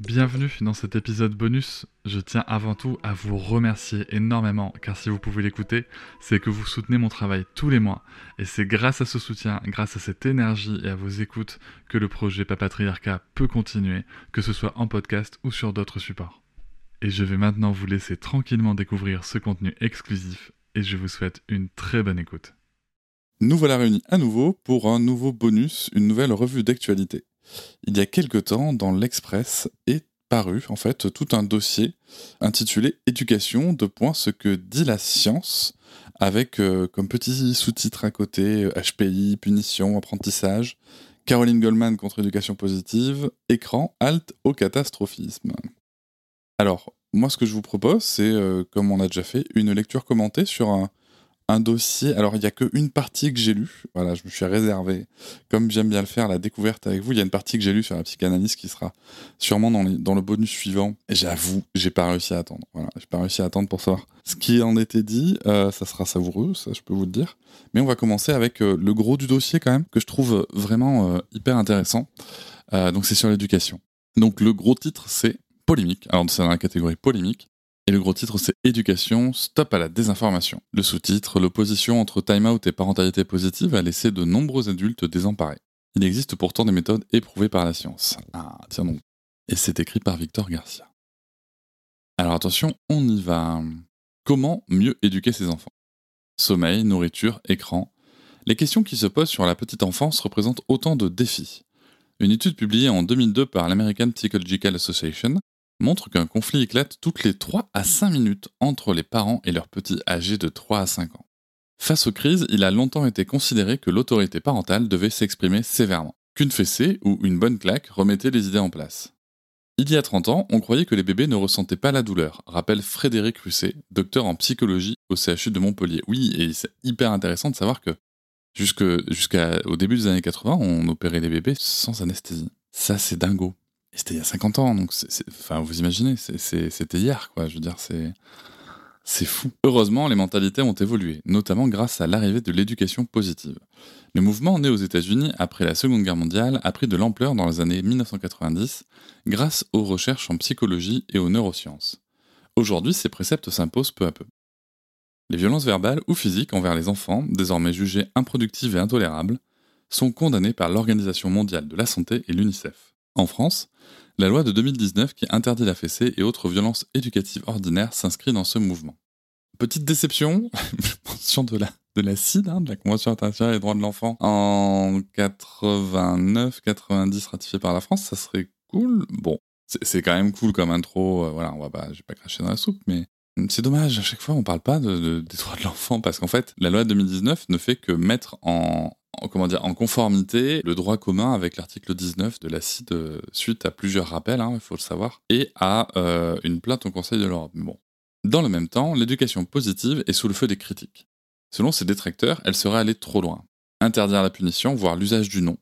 Bienvenue dans cet épisode bonus. Je tiens avant tout à vous remercier énormément car si vous pouvez l'écouter, c'est que vous soutenez mon travail tous les mois et c'est grâce à ce soutien, grâce à cette énergie et à vos écoutes que le projet Papatriarcat peut continuer, que ce soit en podcast ou sur d'autres supports. Et je vais maintenant vous laisser tranquillement découvrir ce contenu exclusif et je vous souhaite une très bonne écoute. Nous voilà réunis à nouveau pour un nouveau bonus, une nouvelle revue d'actualité il y a quelque temps, dans l'Express, est paru en fait tout un dossier intitulé Éducation, de points ce que dit la science, avec euh, comme petit sous-titre à côté HPI, punition, apprentissage, Caroline Goldman contre éducation positive, écran, halte au catastrophisme. Alors, moi ce que je vous propose, c'est, euh, comme on a déjà fait, une lecture commentée sur un, un dossier. Alors, il n'y a qu'une partie que j'ai lue. Voilà, je me suis réservé, comme j'aime bien le faire, la découverte avec vous. Il y a une partie que j'ai lue sur la psychanalyse qui sera sûrement dans, dans le bonus suivant. Et j'avoue, j'ai pas réussi à attendre. Voilà, j'ai pas réussi à attendre pour savoir ce qui en était dit. Euh, ça sera savoureux, ça, je peux vous le dire. Mais on va commencer avec euh, le gros du dossier quand même, que je trouve vraiment euh, hyper intéressant. donc, c'est sur l'éducation. Donc, le gros titre, c'est polémique. Alors, c'est dans la catégorie polémique. Et le gros titre, c'est Éducation, stop à la désinformation. Le sous-titre, l'opposition entre time-out et parentalité positive a laissé de nombreux adultes désemparés. Il existe pourtant des méthodes éprouvées par la science. Ah, tiens donc. Et c'est écrit par Victor Garcia. Alors attention, on y va. Comment mieux éduquer ses enfants? Sommeil, nourriture, écran. Les questions qui se posent sur la petite enfance représentent autant de défis. Une étude publiée en 2002 par l'American Psychological Association montre qu'un conflit éclate toutes les 3 à 5 minutes entre les parents et leurs petits âgés de 3 à 5 ans. Face aux crises, il a longtemps été considéré que l'autorité parentale devait s'exprimer sévèrement, qu'une fessée ou une bonne claque remettait les idées en place. Il y a 30 ans, on croyait que les bébés ne ressentaient pas la douleur, rappelle Frédéric Russet, docteur en psychologie au CHU de Montpellier. Oui, et c'est hyper intéressant de savoir que jusqu'au début des années 80, on opérait les bébés sans anesthésie. Ça, c'est dingo c'était il y a 50 ans, donc enfin, vous imaginez, c'était hier, quoi. Je veux dire, c'est. C'est fou. Heureusement, les mentalités ont évolué, notamment grâce à l'arrivée de l'éducation positive. Le mouvement né aux États-Unis après la Seconde Guerre mondiale a pris de l'ampleur dans les années 1990 grâce aux recherches en psychologie et aux neurosciences. Aujourd'hui, ces préceptes s'imposent peu à peu. Les violences verbales ou physiques envers les enfants, désormais jugées improductives et intolérables, sont condamnées par l'Organisation mondiale de la santé et l'UNICEF. En France, la loi de 2019 qui interdit la fessée et autres violences éducatives ordinaires s'inscrit dans ce mouvement. Petite déception, mention de la, de la CID, hein, de la Convention internationale des droits de l'enfant, en 89-90 ratifiée par la France, ça serait cool. Bon, c'est quand même cool comme intro, euh, voilà, on va pas, je vais pas cracher dans la soupe, mais c'est dommage, à chaque fois on parle pas de, des droits de l'enfant, parce qu'en fait, la loi de 2019 ne fait que mettre en, en, comment dire, en conformité le droit commun avec l'article 19 de la CID euh, suite à plusieurs rappels, hein, il faut le savoir, et à euh, une plainte au Conseil de l'Europe. Bon. Dans le même temps, l'éducation positive est sous le feu des critiques. Selon ses détracteurs, elle serait allée trop loin. Interdire la punition, voire l'usage du nom,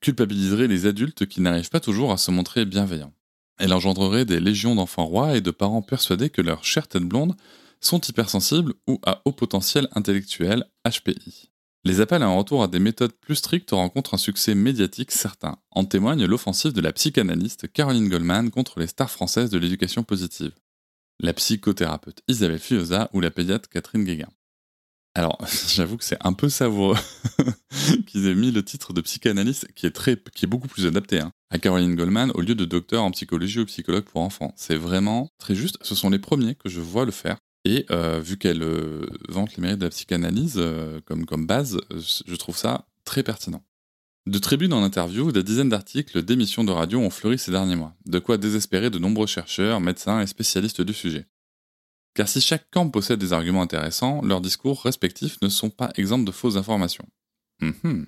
culpabiliserait les adultes qui n'arrivent pas toujours à se montrer bienveillants. Elle engendrerait des légions d'enfants rois et de parents persuadés que leurs chères têtes blondes sont hypersensibles ou à haut potentiel intellectuel HPI. Les appels à un retour à des méthodes plus strictes rencontrent un succès médiatique certain. En témoigne l'offensive de la psychanalyste Caroline Goldman contre les stars françaises de l'éducation positive, la psychothérapeute Isabelle Fioza ou la pédiatre Catherine Guéguin. Alors, j'avoue que c'est un peu savoureux qu'ils aient mis le titre de psychanalyste, qui est, très, qui est beaucoup plus adapté, hein, à Caroline Goldman au lieu de docteur en psychologie ou psychologue pour enfants. C'est vraiment très juste. Ce sont les premiers que je vois le faire. Et euh, vu qu'elle euh, vante les mérites de la psychanalyse euh, comme, base, je trouve ça très pertinent. De tribunes en interview, des dizaines d'articles, d'émissions de radio ont fleuri ces derniers mois, de quoi désespérer de nombreux chercheurs, médecins et spécialistes du sujet. Car si chaque camp possède des arguments intéressants, leurs discours respectifs ne sont pas exempts de fausses informations. Mhm.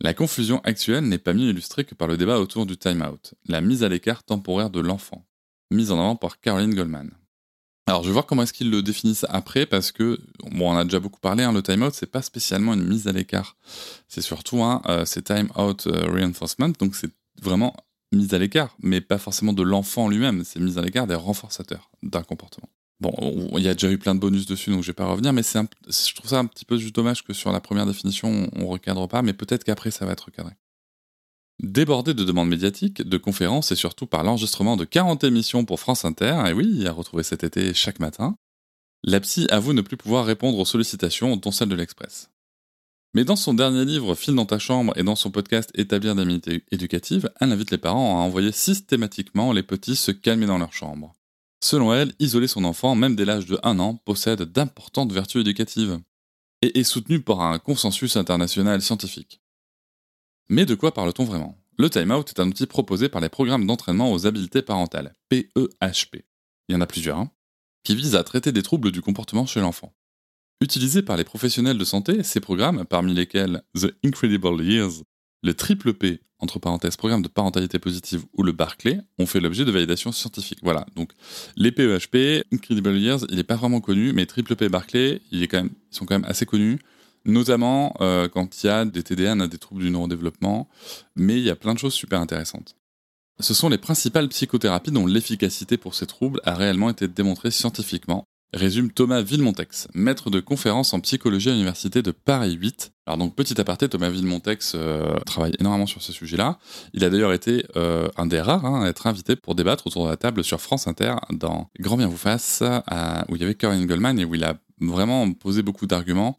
La confusion actuelle n'est pas mieux illustrée que par le débat autour du time-out, la mise à l'écart temporaire de l'enfant, mise en avant par Caroline Goldman. Alors je vais voir comment est-ce qu'ils le définissent après, parce que, bon, on a déjà beaucoup parlé, hein, le time-out, c'est pas spécialement une mise à l'écart. C'est surtout euh, c'est time-out euh, reinforcement, donc c'est vraiment mise à l'écart, mais pas forcément de l'enfant lui-même, c'est mise à l'écart des renforçateurs d'un comportement. Bon, il y a déjà eu plein de bonus dessus, donc je vais pas revenir, mais c'est je trouve ça un petit peu juste dommage que sur la première définition, on, on recadre pas, mais peut-être qu'après ça va être recadré. Débordé de demandes médiatiques, de conférences et surtout par l'enregistrement de 40 émissions pour France Inter, et oui, à retrouver cet été chaque matin, la psy avoue ne plus pouvoir répondre aux sollicitations, dont celle de l'Express. Mais dans son dernier livre File dans ta chambre et dans son podcast Établir d'amitié éducative, elle invite les parents à envoyer systématiquement les petits se calmer dans leur chambre. Selon elle, isoler son enfant, même dès l'âge de 1 an, possède d'importantes vertus éducatives et est soutenu par un consensus international scientifique. Mais de quoi parle-t-on vraiment? Le timeout est un outil proposé par les programmes d'entraînement aux habiletés parentales, PEHP. Il y en a plusieurs, hein, qui vise à traiter des troubles du comportement chez l'enfant. Utilisés par les professionnels de santé, ces programmes, parmi lesquels The Incredible Years, le triple P, entre parenthèses, programme de parentalité positive ou le Barclay, ont fait l'objet de validations scientifiques. Voilà, donc les PEHP, Incredible Years, il n'est pas vraiment connu, mais triple P Barclay, ils sont quand même assez connus notamment euh, quand il y a des TDA, des troubles du neurodéveloppement, mais il y a plein de choses super intéressantes. Ce sont les principales psychothérapies dont l'efficacité pour ces troubles a réellement été démontrée scientifiquement, résume Thomas Villemontex, maître de conférence en psychologie à l'université de Paris 8. Alors donc petit aparté, Thomas Villemontex euh, travaille énormément sur ce sujet-là. Il a d'ailleurs été euh, un des rares hein, à être invité pour débattre autour de la table sur France Inter dans Grand bien vous fasse, où il y avait Corinne Goldman et où il a vraiment posé beaucoup d'arguments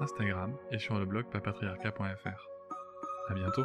Instagram et sur le blog papatriarca.fr. A bientôt